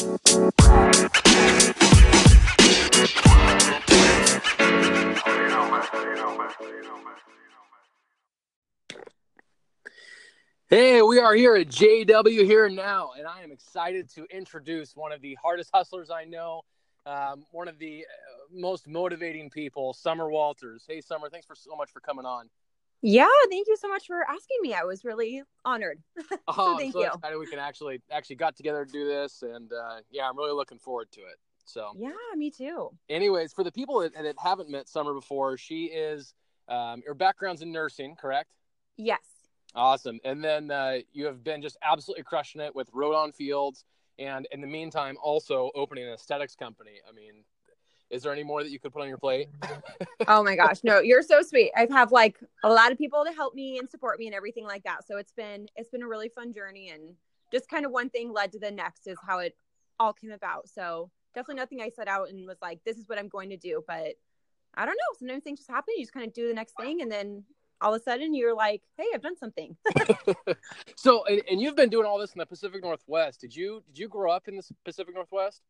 Hey, we are here at JW Here Now, and I am excited to introduce one of the hardest hustlers I know, um, one of the uh, most motivating people, Summer Walters. Hey, Summer, thanks for so much for coming on. Yeah, thank you so much for asking me. I was really honored. oh, so thank so you. excited we can actually actually got together to do this, and uh, yeah, I'm really looking forward to it. So, Yeah, me too. anyways, for the people that, that haven't met Summer before, she is um, her background's in nursing, correct? Yes. Awesome. And then uh, you have been just absolutely crushing it with Rodan Fields, and in the meantime, also opening an aesthetics company. I mean, is there any more that you could put on your plate? Oh my gosh, no, you're so sweet. I've like a lot of people to help me and support me and everything like that. So it's been it's been a really fun journey and just kind of one thing led to the next is how it all came about. So definitely nothing I set out and was like, this is what I'm going to do. But I don't know. Sometimes things just happen. You just kind of do the next thing and then all of a sudden you're like, hey, I've done something. so, and, and you've been doing all this in the Pacific Northwest. Did you did you grow up in the Pacific Northwest?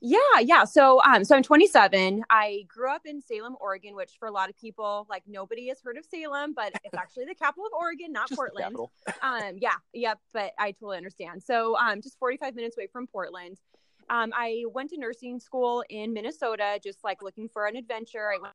Yeah, yeah. So, um, so I'm 27. I grew up in Salem, Oregon, which for a lot of people, like nobody has heard of Salem, but it's actually the capital of Oregon, not Just Portland. Um, yeah, yep. But I totally understand. So, um, just 45 minutes away from Portland. Um, I went to nursing school in Minnesota, just like looking for an adventure. I went.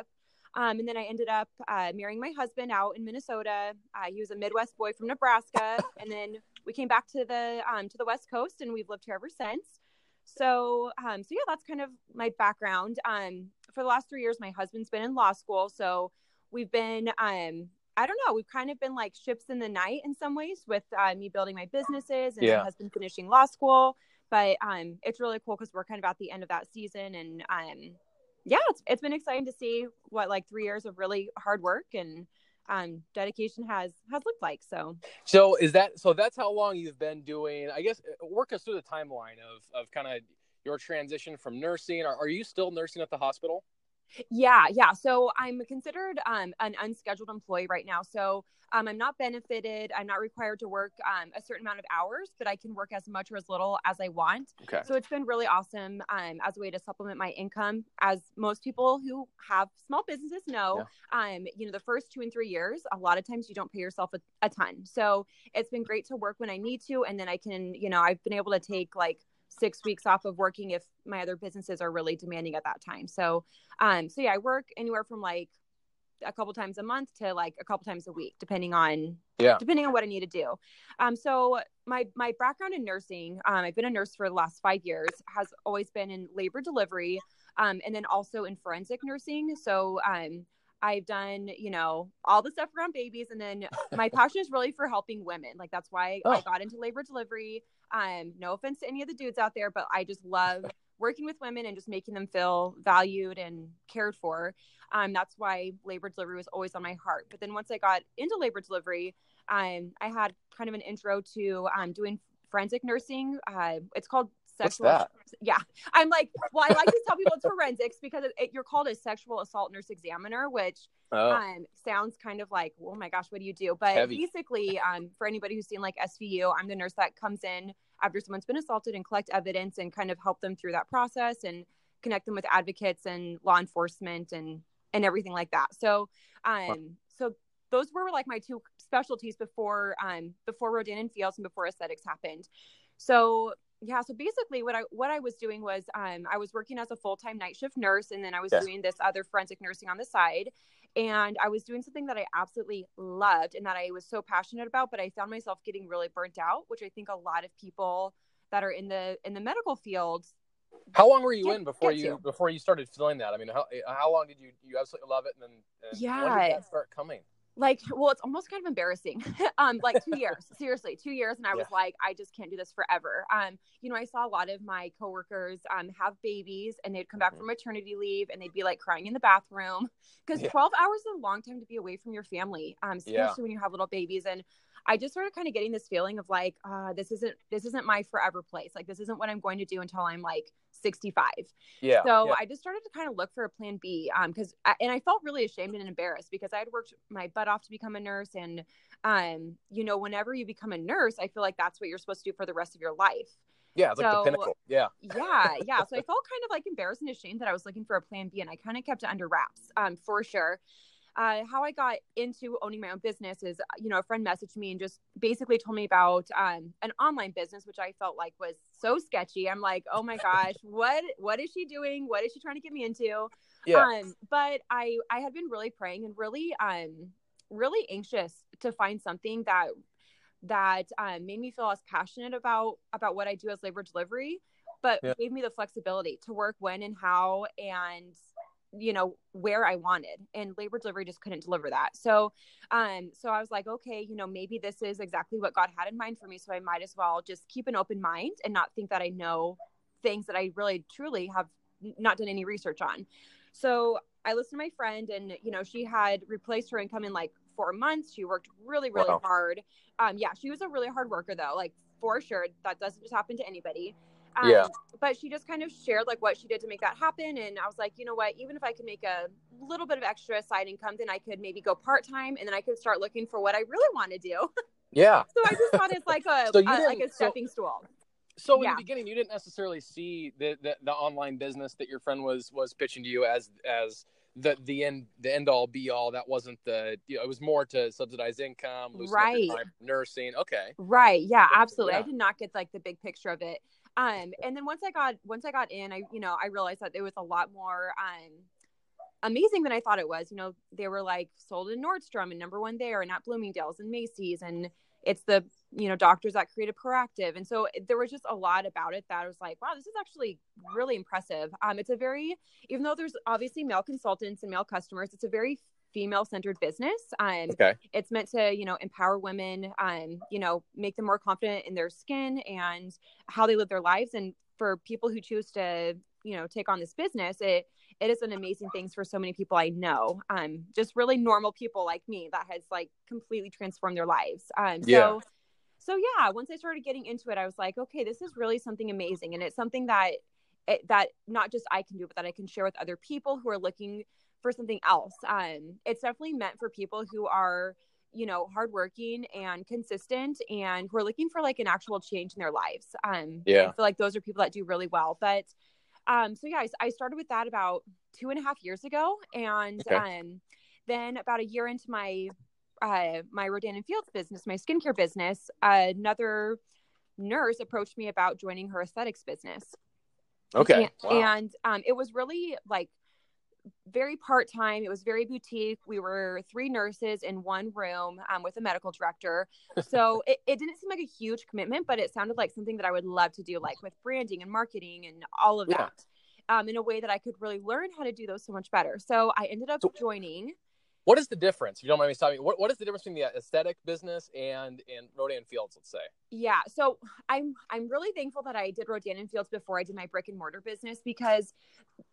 Um, and then I ended up uh, marrying my husband out in Minnesota. Uh, he was a Midwest boy from Nebraska, and then we came back to the um, to the West Coast, and we've lived here ever since. So, um, so yeah, that's kind of my background. Um, for the last three years, my husband's been in law school, so we've been, um, I don't know, we've kind of been like ships in the night in some ways with uh, me building my businesses and Yeah. my husband finishing law school. But um, it's really cool because we're kind of at the end of that season, and um, yeah, it's it's been exciting to see what like three years of really hard work and um, dedication has has looked like. So So is that so? That's how long you've been doing. I guess uh, work us through the timeline of of kind of your transition from nursing. Are, are you still nursing at the hospital? Yeah, yeah. So I'm considered um, an unscheduled employee right now. So um, I'm not benefited. I'm not required to work um, a certain amount of hours, but I can work as much or as little as I want. Okay. So it's been really awesome um, as a way to supplement my income. As most people who have small businesses know, um, you know, the first two and three years, a lot of times you don't pay yourself a, a ton. So it's been great to work when I need to, and then I can, you know, I've been able to take like six weeks off of working if my other businesses are really demanding at that time. So, um, so yeah, I work anywhere from like a couple times a month to like a couple times a week, depending on Yeah. depending on what I need to do. Um, so my my background in nursing, um, I've been a nurse for the last five years, has always been in labor delivery, um, and then also in forensic nursing. So um, I've done you know all the stuff around babies, and then my passion is really for helping women. Like that's why I Oh. got into labor delivery. Um, no offense to any of the dudes out there, but I just love working with women and just making them feel valued and cared for. Um, that's why labor delivery was always on my heart. But then once I got into labor delivery, um, I had kind of an intro to um, doing forensic nursing. Uh, it's called What's sexual. that? Yeah, I'm like, well, I like to tell people it's forensics because it, it, you're called a sexual assault nurse examiner, which Oh, um, sounds kind of like, oh my gosh, what do you do? But Heavy. basically, um, for anybody who's seen like SVU, I'm the nurse that comes in after someone's been assaulted and collect evidence and kind of help them through that process and connect them with advocates and law enforcement and and everything like that. So, um, so those were like my two specialties before um before Rodan and Fields and before aesthetics happened. So yeah, so basically what I what I was doing was um I was working as a full-time night shift nurse and then I was Yes. doing this other forensic nursing on the side and I was doing something that I absolutely loved and that I was so passionate about, but I found myself getting really burnt out, which I think a lot of people that are in the in the medical field how long were you Get- in before you to. before you started feeling that? I mean, how how long did you you absolutely love it, and then and when Yeah. did that start coming? Like well it's almost kind of embarrassing um like two years seriously two years and i was like i just can't do this forever um you know i saw a lot of my coworkers um have babies and they'd come back Mhm. from maternity leave and they'd be like crying in the bathroom because Yeah. 12 hours is a long time to be away from your family um especially Yeah. when you have little babies and i just started kind of getting this feeling of like uh this isn't this isn't my forever place like this isn't what i'm going to do until i'm like 65 Yeah. so yeah. I just started to kind of look for a plan B. Um, because and I felt really ashamed and embarrassed because I had worked my butt off to become a nurse, and um, you know, whenever you become a nurse, I feel like that's what you're supposed to do for the rest of your life. Yeah, it's like So- the pinnacle. Yeah. yeah, yeah. So I felt kind of like embarrassed and ashamed that I was looking for a plan B, and I kind of kept it under wraps, um, for sure. Uh, how I got into owning my own business is, you know, a friend messaged me and just basically told me about um, an online business, which I felt like was so sketchy. I'm like, oh my gosh, what what is she doing? What is she trying to get me into? Yeah. Um, but I I had been really praying and really um really anxious to find something that that um, made me feel as passionate about about what I do as labor delivery, but Yeah. gave me the flexibility to work when and how and you know where I wanted. And labor delivery just couldn't deliver that. So um so I was like, okay, you know, maybe this is exactly what God had in mind for me. So I might as well just keep an open mind and not think that I know things that I really truly have not done any research on. So I listened to my friend, and you know, she had replaced her income in like four months. She worked really, really Wow. hard. Um, yeah, she was a really hard worker though, like for sure. That doesn't just happen to anybody. Um, Yeah. But she just kind of shared like what she did to make that happen, and I was like, you know what? Even if I could make a little bit of extra side income, then I could maybe go part time, and then I could start looking for what I really want to do. Yeah. so I just thought it's like a, So a- like a so- stepping stool. So in Yeah. the beginning, you didn't necessarily see the, the the online business that your friend was was pitching to you as as the the end the end all be all. That wasn't the you know, it was more to subsidize income, loosen up your Right. time nursing. Okay. Right. Yeah, Yeah. absolutely. I did not get like the big picture of it. Um, and then once I got once I got in, I you know I realized that it was a lot more um amazing than I thought it was. You know, they were like sold in Nordstrom and number one there, and at Bloomingdale's and Macy's, and it's the you know doctors that created Proactiv, and so there was just a lot about it that I was like, wow, this is actually really impressive. Um, it's a very even though there's obviously male consultants and male customers, it's a very female centered business. Um, Okay. it's meant to you know empower women um you know make them more confident in their skin and how they live their lives and for people who choose to you know take on this business it it is an amazing things for so many people i know um just really normal people like me that has like completely transformed their lives um so Yeah. so yeah once i started getting into it i was like okay this is really something amazing and it's something that it, that not just i can do but that i can share with other people who are looking for something else. Um, it's definitely meant for people who are, you know, hardworking and consistent and who are looking for like an actual change in their lives. Um, Yeah. I feel like those are people that do really well. But um, so yeah, I, I started with that about two and a half years ago, and Okay. um, then about a year into my uh, my Rodan and Fields business, my skincare business, another nurse approached me about joining her aesthetics business. Okay. And, Wow. and um, it was really like very part time. It was very boutique. We were three nurses in one room um, with a medical director. So it, it didn't seem like a huge commitment, but it sounded like something that I would love to do, like with branding and marketing and all of Yeah. that. Um, in a way that I could really learn how to do those so much better. So I ended up So- joining. What is the difference? If you don't mind me stopping, what, what is the difference between the aesthetic business and and Rodan Fields? Let's say. Yeah, so I'm I'm really thankful that I did Rodan and Fields before I did my brick and mortar business because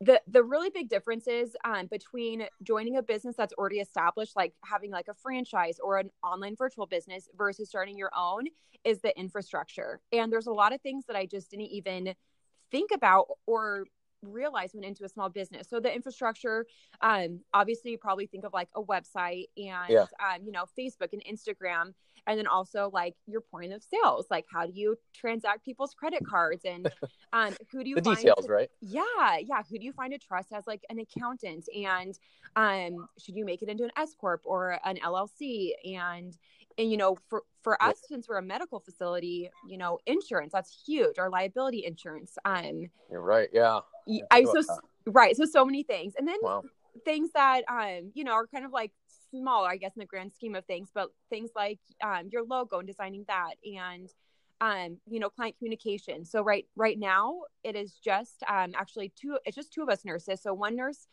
the the really big difference is um, between joining a business that's already established, like having like a franchise or an online virtual business, versus starting your own, is the infrastructure. And there's a lot of things that I just didn't even think about or realize went into a small business. So the infrastructure, um, obviously you probably think of like a website and Yeah. um, you know, Facebook and Instagram, and then also like your point of sales, like how do you transact people's credit cards and um, who do you The find details, to- right? yeah yeah who do you find to trust as like an accountant and um should you make it into an s corp or an llc and and you know for for us since we're a medical facility you know insurance that's huge our liability insurance um You're right. Yeah. I i so about right so so many things and then Wow. things that um you know are kind of like smaller i guess in the grand scheme of things but things like um your logo and designing that and um you know client communication. So right right now it is just um actually two it's just two of us nurses. So one nurse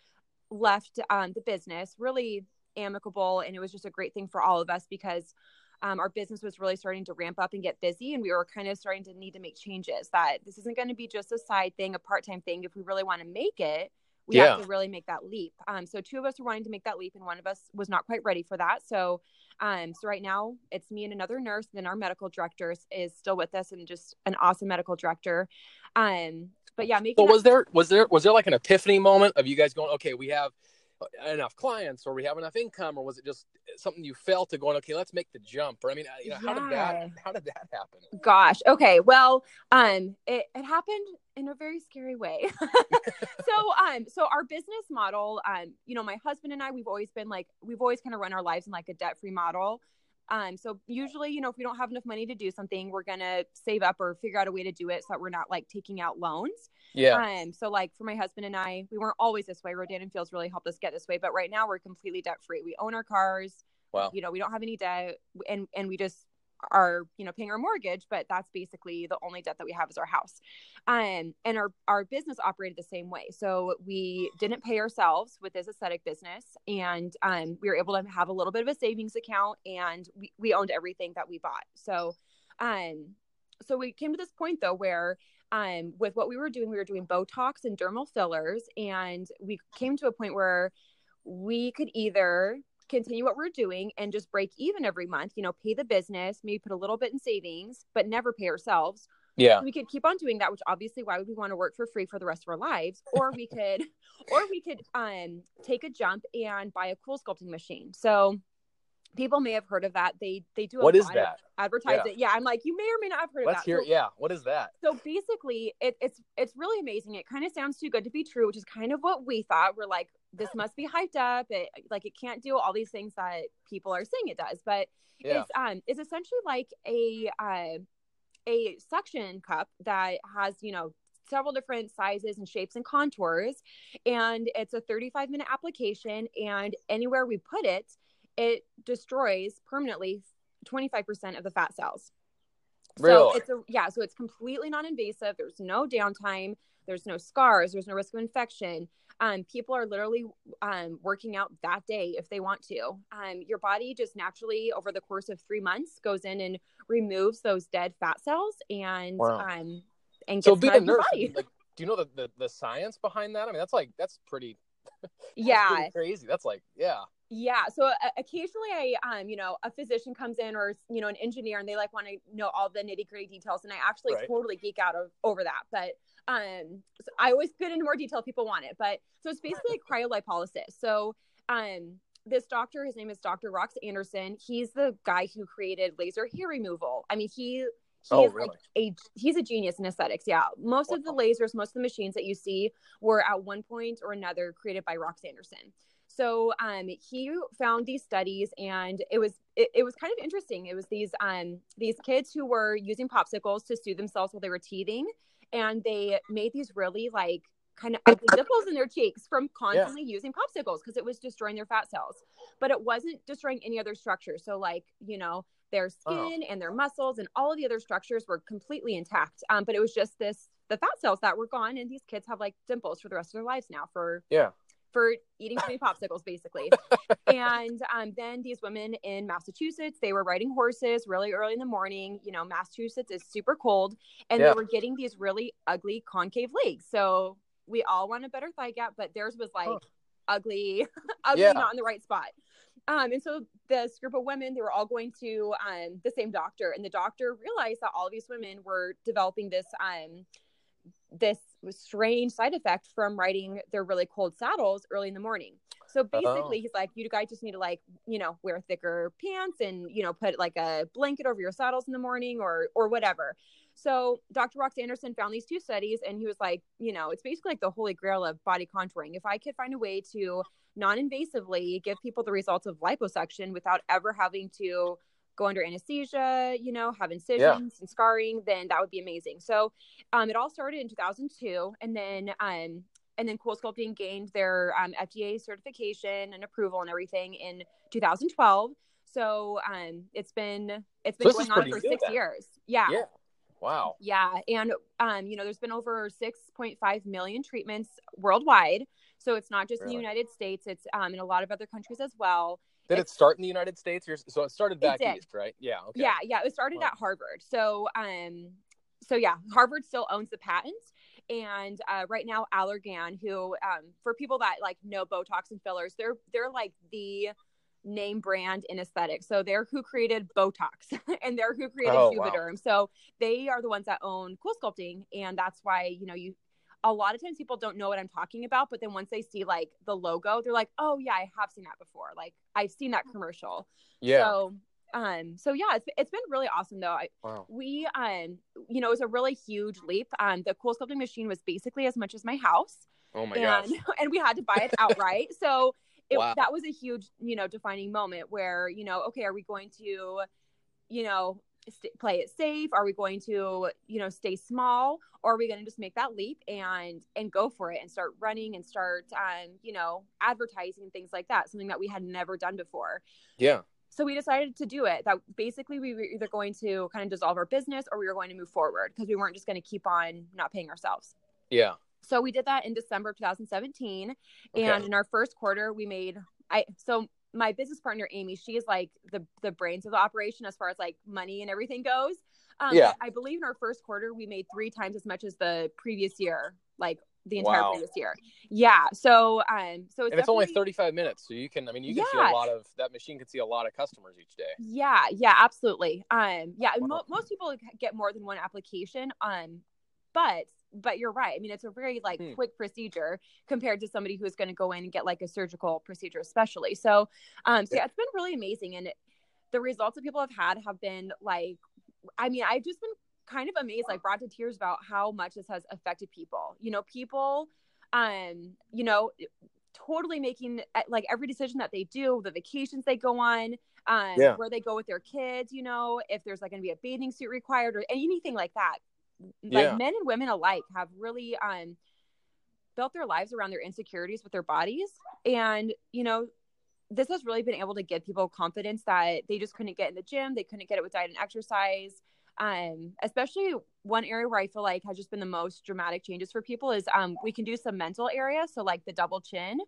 left um the business really amicable and it was just a great thing for all of us because um, our business was really starting to ramp up and get busy and we were kind of starting to need to make changes that this isn't going to be just a side thing a part-time thing. If we really want to make it we Yeah. have to really make that leap. Um, so two of us were wanting to make that leap and one of us was not quite ready for that. So um, so right now it's me and another nurse and then our medical director is, still with us and just an awesome medical director. Um, but yeah making that- was there was there was there like an epiphany moment of you guys going, okay, we have enough clients or we have enough income or was it just something you felt to going okay let's make the jump or i mean you know how did that how did that happen? Gosh okay well um it, it happened in a very scary way. So um so our business model um you know my husband and i we've always been like we've always kind of run our lives in like a debt free model um, so usually, you know, if we don't have enough money to do something, we're gonna save up or figure out a way to do it so that we're not like taking out loans. Yeah. Um, so like for my husband and I, we weren't always this way. Rodan and Fields really helped us get this way, but right now we're completely debt free. We own our cars. Wow. You know, we don't have any debt and and we just are you know paying our mortgage but that's basically the only debt that we have is our house. Um and our our business operated the same way. So we didn't pay ourselves with this aesthetic business and um we were able to have a little bit of a savings account and we, we owned everything that we bought. So um so we came to this point though where um with what we were doing we were doing botox and dermal fillers and we came to a point where we could either continue what we're doing and just break even every month, you know, pay the business, maybe put a little bit in savings, but never pay ourselves. Yeah. We could keep on doing that, which obviously why would we want to work for free for the rest of our lives? Or we could or we could um take a jump and buy a cool sculpting machine. So people may have heard of that. They they do a what lot is that? advertise yeah. it. Yeah, I'm like, you may or may not have heard Let's of that. hear so, yeah. What is that? So basically it, it's it's really amazing. It kind of sounds too good to be true, which is kind of what we thought. We're like, this must be hyped up. It like it can't do all these things that people are saying it does. But yeah. it's um it's essentially like a uh a suction cup that has, you know, several different sizes and shapes and contours. And it's a 35 minute application. And anywhere we put it, it destroys permanently 25% of the fat cells. Really? So it's a yeah, so it's completely non-invasive. There's no downtime. There's no scars. There's no risk of infection. Um, people are literally um, working out that day if they want to. Um, your body just naturally, over the course of three months, goes in and removes those dead fat cells and wow. um, and so being a nurse, like, do you know the, the the science behind that? I mean, that's like that's pretty. that's yeah, pretty crazy. That's like yeah. Yeah. So uh, occasionally I, um, you know, a physician comes in or, you know, an engineer and they like want to know all the nitty gritty details. And I actually right. totally geek out of, over that. But um, so I always get into more detail if people want it. But so it's basically cryolipolysis. So um, this doctor, his name is Dr. Rox Anderson. He's the guy who created laser hair removal. I mean, he he oh, really? like a he's a genius in aesthetics. Yeah, most wow. of the lasers, most of the machines that you see were at one point or another created by Rox Anderson. So um, he found these studies, and it was it, it, was kind of interesting. It was these um, these kids who were using popsicles to soothe themselves while they were teething, and they made these really like kind of ugly dimples in their cheeks from constantly yeah. using popsicles because it was destroying their fat cells. But it wasn't destroying any other structure. So like you know their Oh. skin and their muscles and all of the other structures were completely intact. Um, but it was just this the fat cells that were gone, and these kids have like dimples for the rest of their lives now for Yeah. For eating too many popsicles, basically. and um, then these women in Massachusetts, they were riding horses really early in the morning. You know, Massachusetts is super cold, and Yeah. they were getting these really ugly concave legs. So we all want a better thigh gap, but theirs was like Huh. ugly, ugly, Yeah. not in the right spot. Um, and so this group of women, they were all going to um, the same doctor, and the doctor realized that all of these women were developing this um, this strange side effect from riding their really cold saddles early in the morning. So oh. basically, Oh. he's like, you guys just need to like, you know, wear thicker pants and you know, put like a blanket over your saddles in the morning or or whatever. So Dr. Rox Anderson found these two studies, and he was like, you know, it's basically like the holy grail of body contouring. If I could find a way to non-invasively give people the results of liposuction without ever having to go under anesthesia, you know, have incisions and scarring, then that would be amazing. So um, it all started in 2002, and then um, and then Cool Sculpting gained their um, FDA certification and approval and everything in 2012. So um, it's been it's been So going on for six then. years. Yeah. Yeah. Wow. Yeah, and um, you know, there's been over 6.5 million treatments worldwide. So it's not just in the United States; it's um, in a lot of other countries as well. Did it start in the United States? Or, so it started back did. east, right? Yeah. Okay. Yeah, yeah, it started Wow. at Harvard. So, um, so yeah, Harvard still owns the patents. And uh, right now, Allergan, who um, for people that like know Botox and fillers, they're they're like the name brand in aesthetics. So they're who created Botox and they're who created Oh, wow. Juvederm. So they are the ones that own Cool Sculpting, and that's why you know you a lot of times people don't know what I'm talking about, but then once they see like the logo, they're like, "Oh yeah, I have seen that before. Like I've seen that commercial." Yeah. So, um, so yeah, it's it's been really awesome though. I, wow. we, um, you know, it was a really huge leap. Um, the cool sculpting machine was basically as much as my house, Oh my and gosh. and we had to buy it outright. so it, Wow. that was a huge, you know, defining moment where you know, okay, are we going to, you know, st- play it safe? Are we going to, you know, stay small, or are we going to just make that leap and and go for it and start running and start, um, you know, advertising and things like that? Something that we had never done before. Yeah. So we decided to do it. That basically we were either going to kind of dissolve our business or we were going to move forward because we weren't just going to keep on not paying ourselves. Yeah. So we did that in December of 2017, Okay. and in our first quarter, we made I. So my business partner Amy, she is like the the brains of the operation as far as like money and everything goes. Um, Yeah. I believe in our first quarter we made three times as much as the previous year, like the entire Wow. previous year. Yeah. So um, so it's and it's only 35 minutes, so you can. I mean, you can see a lot of that machine can see a lot of customers each day. Yeah, yeah, absolutely. Um, yeah, Wow. mo- most people get more than one application. Um, but but you're right. I mean, it's a very like Hmm. quick procedure compared to somebody who's going to go in and get like a surgical procedure, especially. So, um, so Yeah. yeah, it's been really amazing, and the results that people have had have been like, I mean, I've just been kind of amazed, like brought to tears about how much this has affected people. You know, people, um, you know, totally making uh, like every decision that they do, the vacations they go on, um, Yeah. where they go with their kids, you know, if there's like going to be a bathing suit required or anything like that. Like Yeah. men and women alike have really um, built their lives around their insecurities with their bodies. And, you know, this has really been able to give people confidence that they just couldn't get in the gym, they couldn't get it with diet and exercise. Um, especially one area where I feel like has just been the most dramatic changes for people is um, we can do submental area. So like the double chin.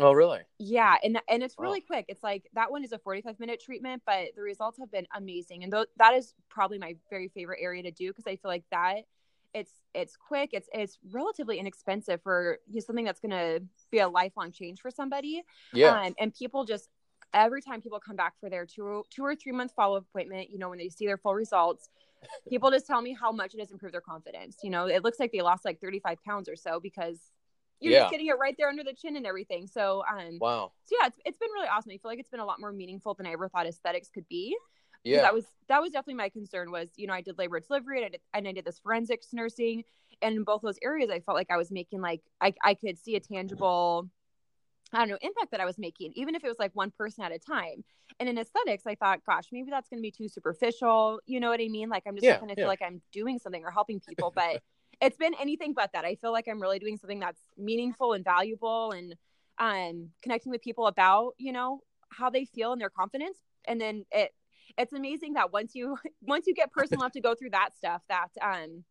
Oh, really? Yeah, and and it's Wow. really quick. It's like that one is a 45 minute treatment, but the results have been amazing. And th- that is probably my very favorite area to do because I feel like that it's it's quick, it's it's relatively inexpensive for you know, something that's going to be a lifelong change for somebody. Yeah. Um, and people just every time people come back for their two two or three month follow up appointment, you know, when they see their full results, people just tell me how much it has improved their confidence. You know, it looks like they lost like 35 pounds or so because you're Yeah. just getting it right there under the chin and everything. So um wow. so yeah, it's, it's been really awesome. I feel like it's been a lot more meaningful than I ever thought aesthetics could be. Yeah. That was that was definitely my concern was, you know, I did labor and delivery and I did, and I did this forensics nursing. And in both those areas I felt like I was making like I, I could see a tangible I don't know, impact that I was making, even if it was like one person at a time. And in aesthetics, I thought, gosh, maybe that's going to be too superficial. You know what I mean? Like, I'm just Yeah, going to yeah. feel like I'm doing something or helping people. But it's been anything but that. I feel like I'm really doing something that's meaningful and valuable and um, connecting with people about, you know, how they feel and their confidence. And then it, it's amazing that once you once you get personal enough to go through that stuff, that um,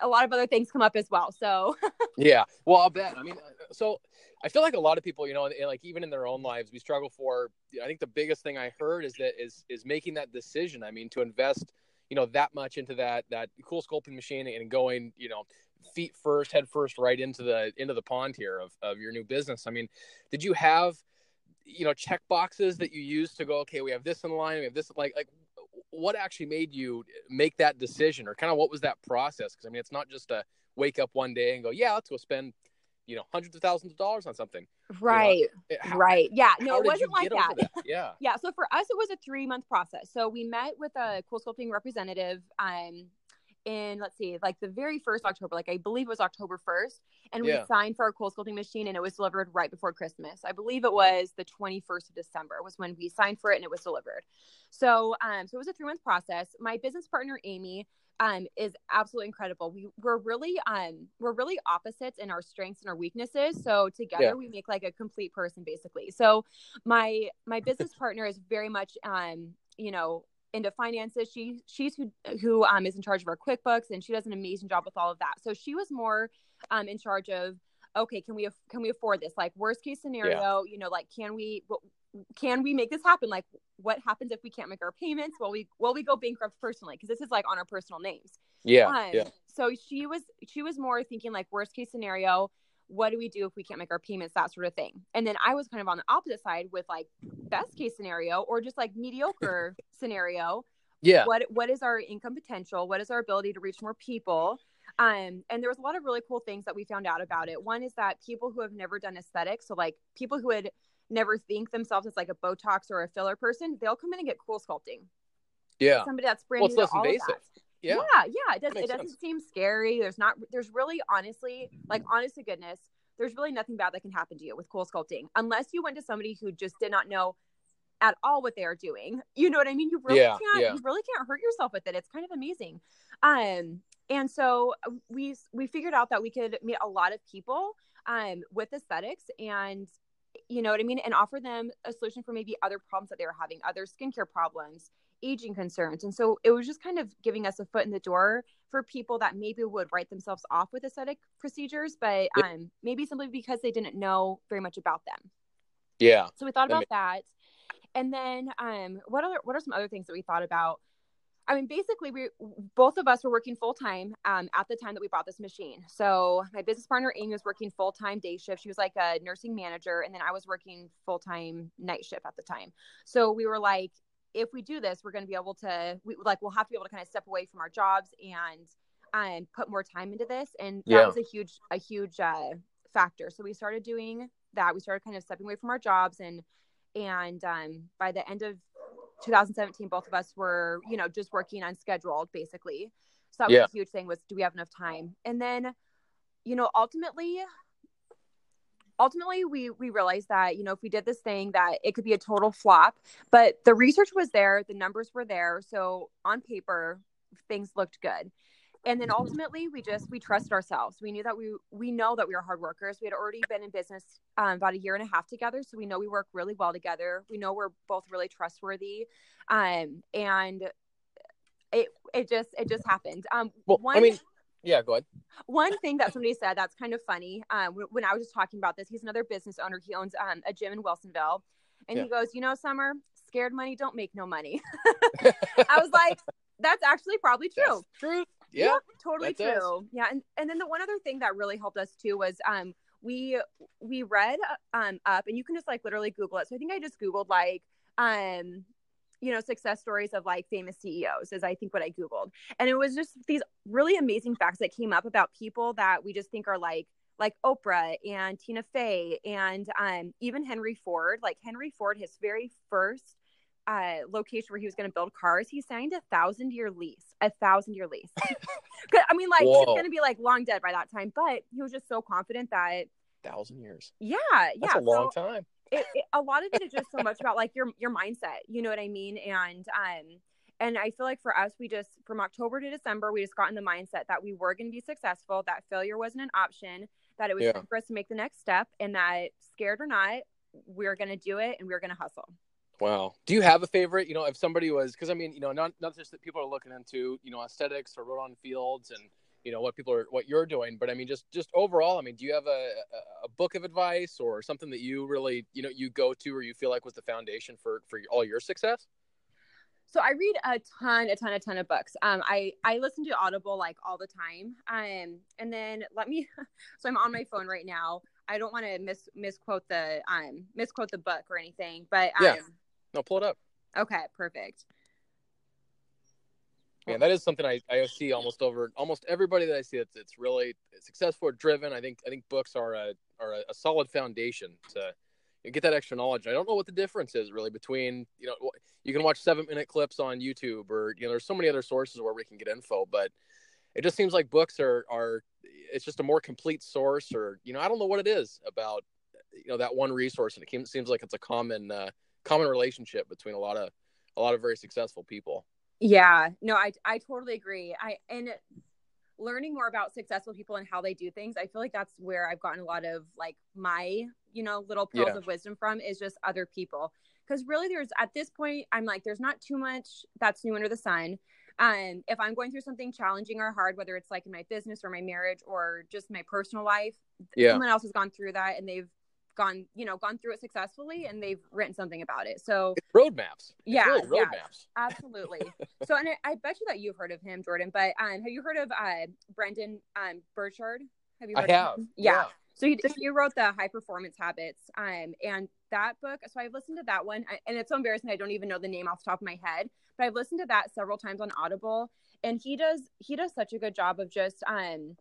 a lot of other things come up as well. So Yeah. Well, I'll bet. I mean, uh, so I feel like a lot of people, you know, like even in their own lives, we struggle for. I think the biggest thing I heard is that is is making that decision. I mean, to invest, you know, that much into that that cool sculpting machine and going, you know, feet first, head first, right into the into the pond here of of your new business. I mean, did you have, you know, check boxes that you used to go? Okay, we have this in line. We have this. Like like what actually made you make that decision or kind of what was that process because i mean it's not just a wake up one day and go yeah let's go spend you know hundreds of thousands of dollars on something right, It- how- right, yeah, no, it wasn't like over that. yeah Yeah, so for us, it was a three month process. So we met with a cool sculpting representative um, in, let's see, like the very first October, like I believe it was October 1st. And we Yeah. signed for our cool sculpting machine and it was delivered right before Christmas. I believe it was the 21st of December was when we signed for it and it was delivered. So, um, so it was a three month process. My business partner, Amy, um, is absolutely incredible. We we're really um we're really opposites in our strengths and our weaknesses. So together Yeah. we make like a complete person basically. So my my business partner is very much um you know into finances she she's who who um is in charge of our quickbooks and she does an amazing job with all of that so she was more um in charge of okay can we can we afford this like worst case scenario you know like can we what, can we make this happen like what happens if we can't make our payments will we will we go bankrupt personally because this is like on our personal names yeah um, yeah So she was she was more thinking like worst case scenario, what do we do if we can't make our payments, that sort of thing. And then I was kind of on the opposite side with like best case scenario or just like mediocre scenario. yeah What what is our income potential? What is our ability to reach more people? Um, and there was a lot of really cool things that we found out about it. One is that people who have never done aesthetics, so like people who would never think themselves as like a Botox or a filler person, they'll come in and get cool sculpting. Yeah. Somebody that's brand Well, new to all invasive. of that. Yeah. yeah, yeah. It, does, makes it doesn't sense. seem scary. There's not. There's really, honestly, like honest to goodness, there's really nothing bad that can happen to you with cool sculpting, unless you went to somebody who just did not know at all what they are doing. You know what I mean? You really Yeah, can't. yeah. You really can't hurt yourself with it. It's kind of amazing. Um, and so uh, we we figured out that we could meet a lot of people um with aesthetics and you know what I mean, and offer them a solution for maybe other problems that they were having, other skincare problems, aging concerns. And so it was just kind of giving us a foot in the door for people that maybe would write themselves off with aesthetic procedures, but Yeah. um, maybe simply because they didn't know very much about them. Yeah. So we thought about that. And then um, what other what are some other things that we thought about? I mean, basically, we both of us were working full time um, at the time that we bought this machine. So my business partner Amy was working full time day shift. She was like a nursing manager, and then I was working full time night shift at the time. So we were like, if we do this, we're going to be able to, we like, we'll have to be able to kind of step away from our jobs and um, put more time into this. And that Yeah. was a huge, a huge uh, factor. So we started doing that. We started kind of stepping away from our jobs and and um, by the end of 2017 both of us were you know just working unscheduled basically. So that was Yeah. a huge thing was do we have enough time? And then you know ultimately ultimately we we realized that you know if we did this thing that it could be a total flop. But the research was there the numbers were there. So on paper things looked good and then ultimately we just we trust ourselves we knew that we we know that we were hard workers we had already been in business um, about a year and a half together so we know we work really well together we know we're both really trustworthy um and it it just it just happened um Well, one I mean, yeah, go ahead. one thing that somebody said that's kind of funny um, when- I was just talking about this, he's another business owner. He owns um, a gym in Wilsonville. And he goes, You know, Summer, scared money don't make no money. I was like, That's actually probably true. That's true. Yeah. totally true. Yeah. And, and then the one other thing that really helped us too was um, we we read um, up, and you can just like literally Google it. So I think I just Googled like, um, you know, success stories of like famous CEOs, is I think what I Googled. And it was just these really amazing facts that came up about people that we just think are like, like Oprah and Tina Fey and um, even Henry Ford. Like Henry Ford, his very first uh, location where he was going to build cars, he signed a thousand year lease, a thousand year lease. 'Cause, I mean, like he's going to be like long dead by that time, but he was just so confident that Thousand years. yeah, That's yeah. a long so time. it, it, a lot of it is just so much about like your your mindset. You know what I mean? And um, and I feel like for us, we just from October to December, we just got in the mindset that we were going to be successful, that failure wasn't an option, that it was Yeah. time for us to make the next step, and that scared or not, we are going to do it and we are going to hustle. Wow. Do you have a favorite? You know, if somebody was, because I mean, you know, not not just that people are looking into, you know, aesthetics or Rodan Fields and you know what people are, what you're doing, but I mean, just just overall, I mean, do you have a a- a book of advice or something that you really, you know, you go to or you feel like was the foundation for for all your success? So I read a ton, a ton, a ton of books. Um, I I listen to Audible like all the time. Um, and then let me. So I'm on my phone right now. I don't want to mis misquote the um misquote the book or anything, but um, Yeah. No, pull it up. okay, perfect. Man, that is something I, I see almost over almost everybody that I see. It's it's really successful, or driven. I think I think books are a are a, a solid foundation to get that extra knowledge. I don't know what the difference is really between you know you can watch seven minute clips on YouTube or you know there's so many other sources where we can get info, but it just seems like books are are it's just a more complete source or you know I don't know what it is about you know that one resource and it seems like it's a common uh, common relationship between a lot of a lot of very successful people. Yeah, no, I I totally agree. I and learning more about successful people and how they do things, I feel like that's where I've gotten a lot of like my, you know, little pearls Yeah. of wisdom from is just other people. Because really there's at this point, I'm like, there's not too much that's new under the sun. Um, if I'm going through something challenging or hard, whether it's like in my business or my marriage or just my personal life, Yeah. someone else has gone through that and they've gone, you know, gone through it successfully and they've written something about it. So It's roadmaps. It's Yeah, really yeah. roadmaps. Absolutely. so, and I, I bet you that you've heard of him, Jordan. But um, have you heard of uh, Brendan um, Burchard? Have you? I of have. him? Yeah. So he, he wrote the High Performance Habits, um, and that book. So I've listened to that one, and it's so embarrassing I don't even know the name off the top of my head. But I've listened to that several times on Audible, and he does he does such a good job of just um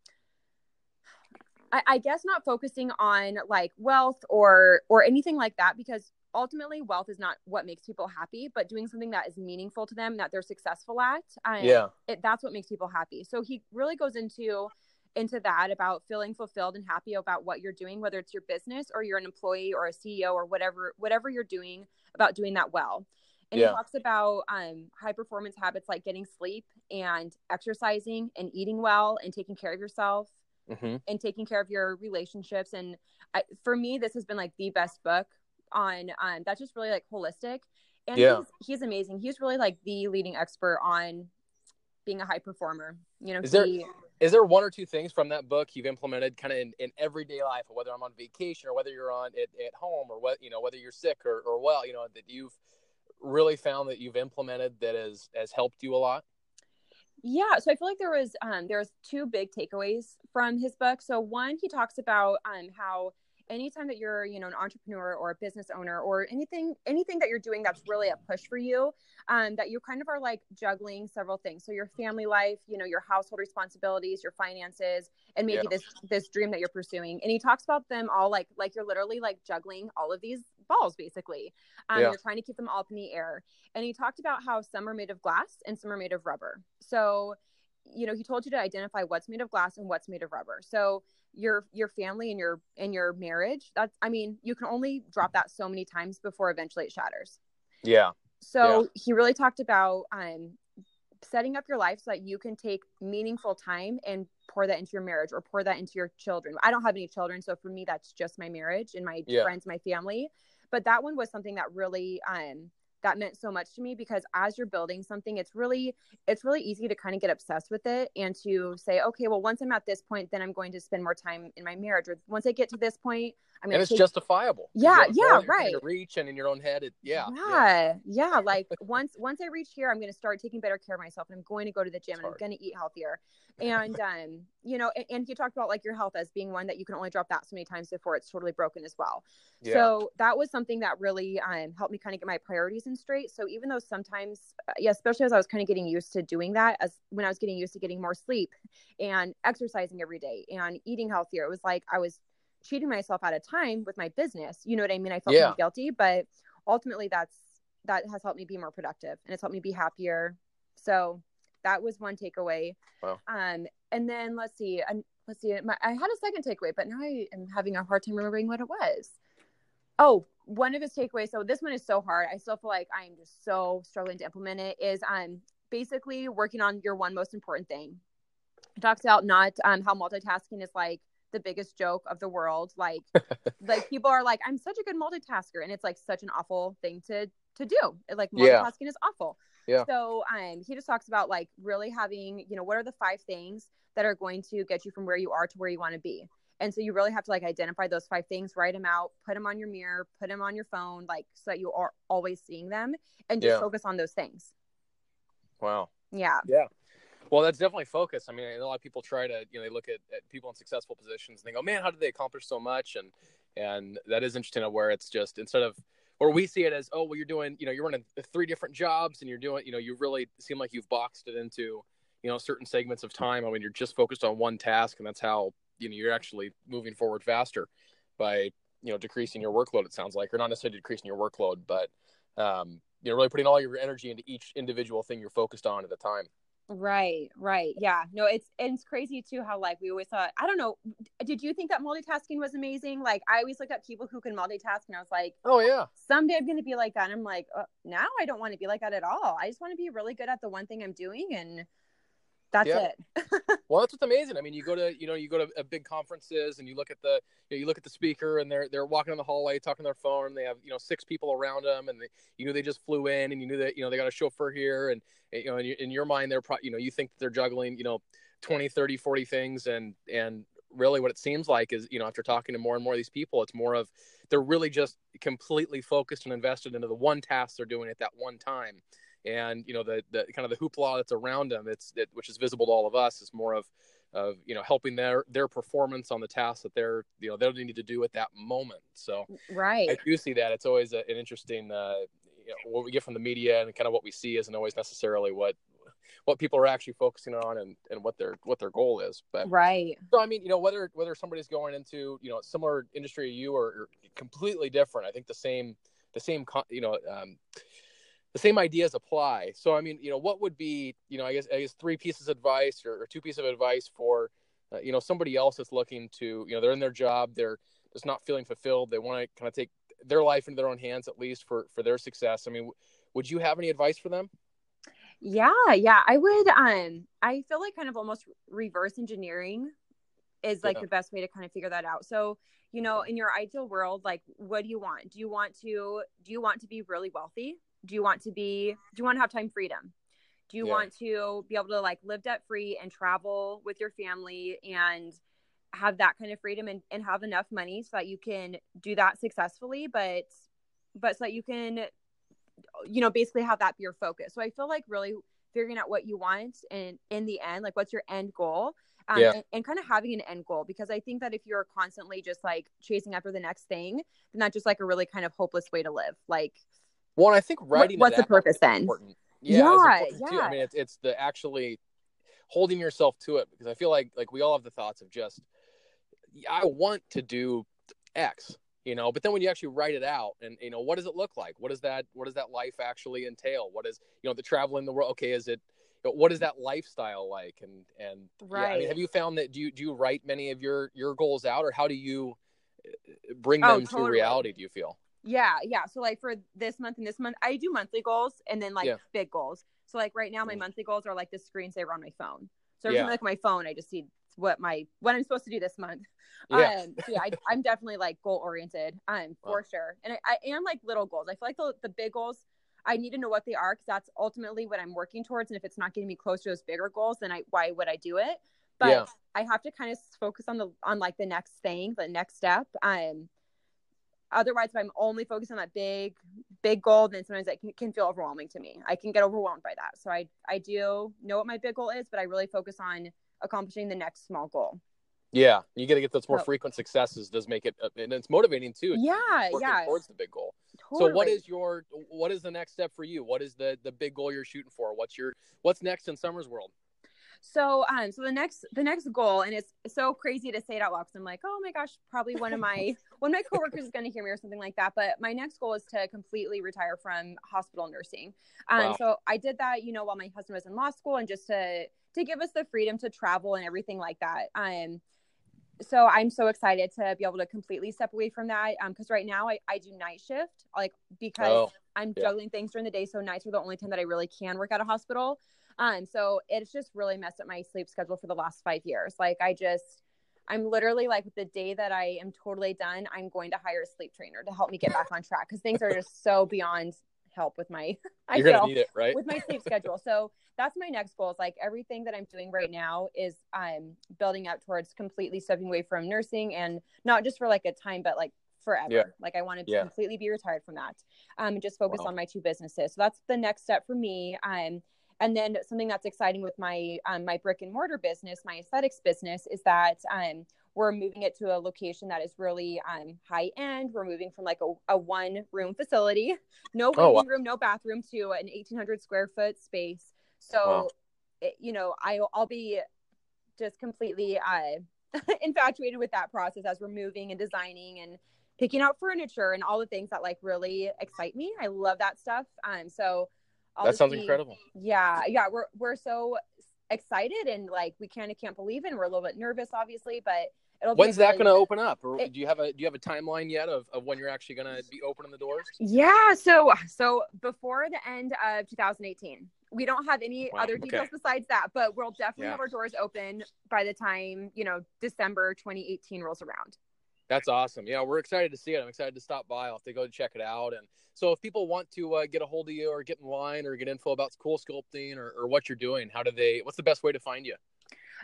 I, I guess not focusing on like wealth or or anything like that because ultimately wealth is not what makes people happy but doing something that is meaningful to them that they're successful at um, Yeah. it, that's what makes people happy so he really goes into into that about feeling fulfilled and happy about what you're doing whether it's your business or you're an employee or a ceo or whatever whatever you're doing about doing that well and Yeah. he talks about um, high performance habits like getting sleep and exercising and eating well and taking care of yourself hmm and taking care of your relationships. And I, for me this has been like the best book on um that's just really like holistic. And Yeah. he's, he's amazing. He's really like the leading expert on being a high performer. You know Is there- he, Is there one or two things from that book you've implemented kind of in, in everyday life, whether I'm on vacation or whether you're on at, at home or what, you know, whether you're sick or, or well, you know, that you've really found that you've implemented that has, has helped you a lot? Yeah, so I feel like there was um there's two big takeaways from his book. So one, he talks about um how anytime that you're, you know, an entrepreneur or a business owner or anything anything that you're doing that's really a push for you, um that you kind of are like juggling several things. So your family life, you know, your household responsibilities, your finances, and maybe Yeah. this this dream that you're pursuing. And he talks about them all like like you're literally like juggling all of these balls basically. Um Yeah. you're trying to keep them all up in the air and he talked about how some are made of glass and some are made of rubber. So, you know, he told you to identify what's made of glass and what's made of rubber. So, your your family and your and your marriage, that's I mean, you can only drop that so many times before eventually it shatters. Yeah. So, he really talked about um setting up your life so that you can take meaningful time and pour that into your marriage or pour that into your children. I don't have any children, so for me that's just my marriage and my Yeah. friends, my family. But that one was something that really um that meant so much to me because as you're building something it's really it's really easy to kind of get obsessed with it and to say okay well once i'm at this point then i'm going to spend more time in my marriage or once i get to this point i'm And it's take justifiable. Yeah, have a goal yeah, right. Reach and in your own head, it, yeah. yeah yeah like once once i reach here i'm going to start taking better care of myself and i'm going to go to the gym It's and i'm going to eat healthier and um you know and, and he talked about like your health as being one that you can only drop that so many times before it's totally broken as well Yeah. so that was something that really um, helped me kind of get my priorities in straight so even though sometimes uh, yeah especially as i was kind of getting used to doing that as when i was getting used to getting more sleep and exercising every day and eating healthier it was like i was cheating myself out of time with my business. You know what i mean? I felt Yeah. guilty but ultimately that's that has helped me be more productive and it's helped me be happier. So that was one takeaway. Wow. um and then let's see and let's see my, i had a second takeaway but now i am having a hard time remembering what it was. Oh one of his takeaways so this one is so hard. I still feel like i'm just so struggling to implement it is um basically working on your one most important thing. It talks about not um how multitasking is like the biggest joke of the world like like people are like i'm such a good multitasker and it's like such an awful thing to to do like Yeah. multitasking is awful Yeah. so um he just talks about like really having you know what are the five things that are going to get you from where you are to where you want to be and so you really have to like identify those five things write them out put them on your mirror put them on your phone like so that you are always seeing them and just Yeah. focus on those things Wow. Yeah. Yeah Well, that's definitely focus. I mean, a lot of people try to, you know, they look at, at people in successful positions and they go, man, how did they accomplish so much? And, and that is interesting where it's just instead of, or we see it as, oh, well, you're doing, you know, you're running three different jobs and you're doing, you know, you really seem like you've boxed it into, you know, certain segments of time. I mean, you're just focused on one task and that's how, you know, you're actually moving forward faster by, you know, decreasing your workload, it sounds like, or not necessarily decreasing your workload, but, um, you know, really putting all your energy into each individual thing you're focused on at a time. Right, right. Yeah. No, it's it's crazy too how like we always thought, I don't know, did you think that multitasking was amazing? Like I always look at people who can multitask and I was like, Oh yeah. someday I'm going to be like that. And I'm like, uh, now I don't want to be like that at all. I just want to be really good at the one thing I'm doing and that's Yeah. it. Well, that's what's amazing. I mean, you go to you know you go to uh, big conferences and you look at the you, know, you look at the speaker and they're they're walking in the hallway talking on their phone. They have you know six people around them and they, you knew they just flew in and you knew that you know they got a chauffeur here and you know in your, in your mind they're pro- you know you think they're juggling you know 20, 30, 40 things and and really what it seems like is you know after talking to more and more of these people it's more of they're really just completely focused and invested into the one task they're doing at that one time and you know the the kind of the hoopla that's around them it's it, which is visible to all of us is more of of you know helping their their performance on the task that they're you know they need to do at that moment so Right. i do see that it's always a, an interesting uh you know what we get from the media and kind of what we see isn't always necessarily what what people are actually focusing on and, and what their what their goal is. But right. So I mean, you know, whether whether somebody's going into you know similar industry to you or, or completely different, I think the same the same you know um, the same ideas apply. So I mean, you know, what would be you know I guess I guess three pieces of advice or, or two pieces of advice for uh, you know somebody else that's looking to you know they're in their job they're just not feeling fulfilled they want to kind of take their life into their own hands at least for for their success. I mean, w- would you have any advice for them? Yeah, yeah, I would. Um, I feel like kind of almost reverse engineering is like yeah. the best way to kind of figure that out. So, you know, in your ideal world, like, what do you want? Do you want to do you want to be really wealthy? Do you want to be? Do you want to have time freedom? Do you yeah. want to be able to like live debt free and travel with your family and have that kind of freedom and, and have enough money so that you can do that successfully, but but so that you can you know basically have that be your focus so i feel like really figuring out what you want and in the end like what's your end goal um, yeah. and, and, kind of having an end goal because i think that if you're constantly just like chasing after the next thing then that's just like a really kind of hopeless way to live like well i think writing what, what's the purpose then? important. yeah, yeah, yeah. i mean it's, it's the actually holding yourself to it because i feel like like we all have the thoughts of just i want to do x you know but then when you actually write it out and you know what does it look like? What does that what does that life actually entail? What is you know the travel in the world okay is it what is that lifestyle like? And and right yeah, I mean, have you found that do you do you write many of your your goals out or how do you uh, bring oh, them oh, totally. to reality do you feel yeah yeah so like for this month and this month i do monthly goals and then like yeah. big goals so like right now my mm. monthly goals are like the screensaver on my phone so every yeah. time I like my phone i just see what my what i'm supposed to do this month yeah. Um, so yeah, I, am definitely like goal oriented, um, for sure. And I, I am like little goals. I feel like the, the big goals, I need to know what they are because that's ultimately what I'm working towards. And if it's not getting me close to those bigger goals, then I why would I do it? But yeah. I have to kind of focus on the on like the next thing, the next step. Um, otherwise, if I'm only focused on that big big goal, then sometimes it can, can feel overwhelming to me. I can get overwhelmed by that. So I I do know what my big goal is, but I really focus on accomplishing the next small goal. Yeah, you got to get those more frequent successes. Does make it, uh, and it's motivating too. Yeah, yeah. Towards the big goal. Totally. So, what is your, what is the next step for you? What is the the big goal you're shooting for? What's your, what's next in Summer's world? So, um, so the next the next goal, and it's so crazy to say it out loud because I'm like, oh my gosh, probably one of my one of my coworkers is going to hear me or something like that. But my next goal is to completely retire from hospital nursing. Um, wow. so I did that, you know, while my husband was in law school, and just to to give us the freedom to travel and everything like that. Um so I'm so excited to be able to completely step away from that. Um, because right now I, I do night shift, like because oh, I'm yeah. juggling things during the day. So nights are the only time that I really can work at a hospital. Um, so it's just really messed up my sleep schedule for the last five years. Like I just I'm literally like the day that I am totally done, I'm going to hire a sleep trainer to help me get back on track because things are just so beyond help with my I You're gonna need it, right? with my sleep schedule. So that's my next goal. Is like everything that I'm doing right now is I'm building up towards completely stepping away from nursing and not just for like a time, but like forever. Yeah. Like I want to yeah. completely be retired from that. Um, and just focus wow. on my two businesses. So that's the next step for me. Um, and then something that's exciting with my um, my brick and mortar business, my aesthetics business, is that um, we're moving it to a location that is really um, high end. We're moving from like a, a one room facility, no waiting oh, wow. room, no bathroom, to an 1,800 square foot space. So, wow. it, you know, I, I'll be just completely uh, infatuated with that process as we're moving and designing and picking out furniture and all the things that like really excite me. I love that stuff. Um, so that sounds incredible. Yeah, yeah, we're we're so excited and like we kind of can't believe it. And we're a little bit nervous, obviously, but It'll When's that going to open up? Or it, do you have a do you have a timeline yet of, of when you're actually going to be opening the doors? Yeah, so so before the end of 2018. We don't have any wow, other details okay. besides that, but we'll definitely yeah. have our doors open by the time, you know, December 2018 rolls around. That's awesome. Yeah, we're excited to see it. I'm excited to stop by. I'll have to go check it out. And so, if people want to uh, get a hold of you or get in line or get info about CoolSculpting or, or what you're doing, how do they? What's the best way to find you?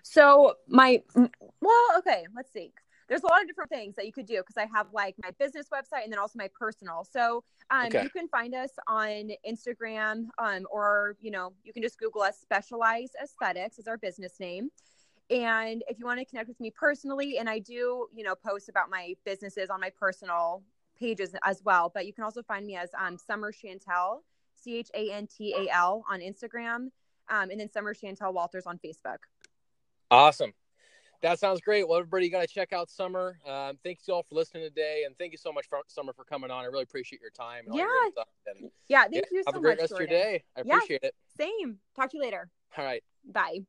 So my well, okay, let's see. There's a lot of different things that you could do because I have like my business website and then also my personal. So um, okay. you can find us on Instagram um, or you know you can just Google us. Specialized Aesthetics is our business name. And if you want to connect with me personally, and I do, you know, post about my businesses on my personal pages as well. But you can also find me as um, Summer Chantal, C H A N T A L on Instagram um, and then Summer Chantal Walters on Facebook. Awesome. That sounds great. Well, everybody, you got to check out Summer. Um, thanks you all for listening today, and thank you so much, for, Summer, for coming on. I really appreciate your time. yeah. Your and, yeah. Thank yeah, you so much. Have a great much, rest Jordan. of your day. I yeah, appreciate it. Same. Talk to you later. All right. Bye.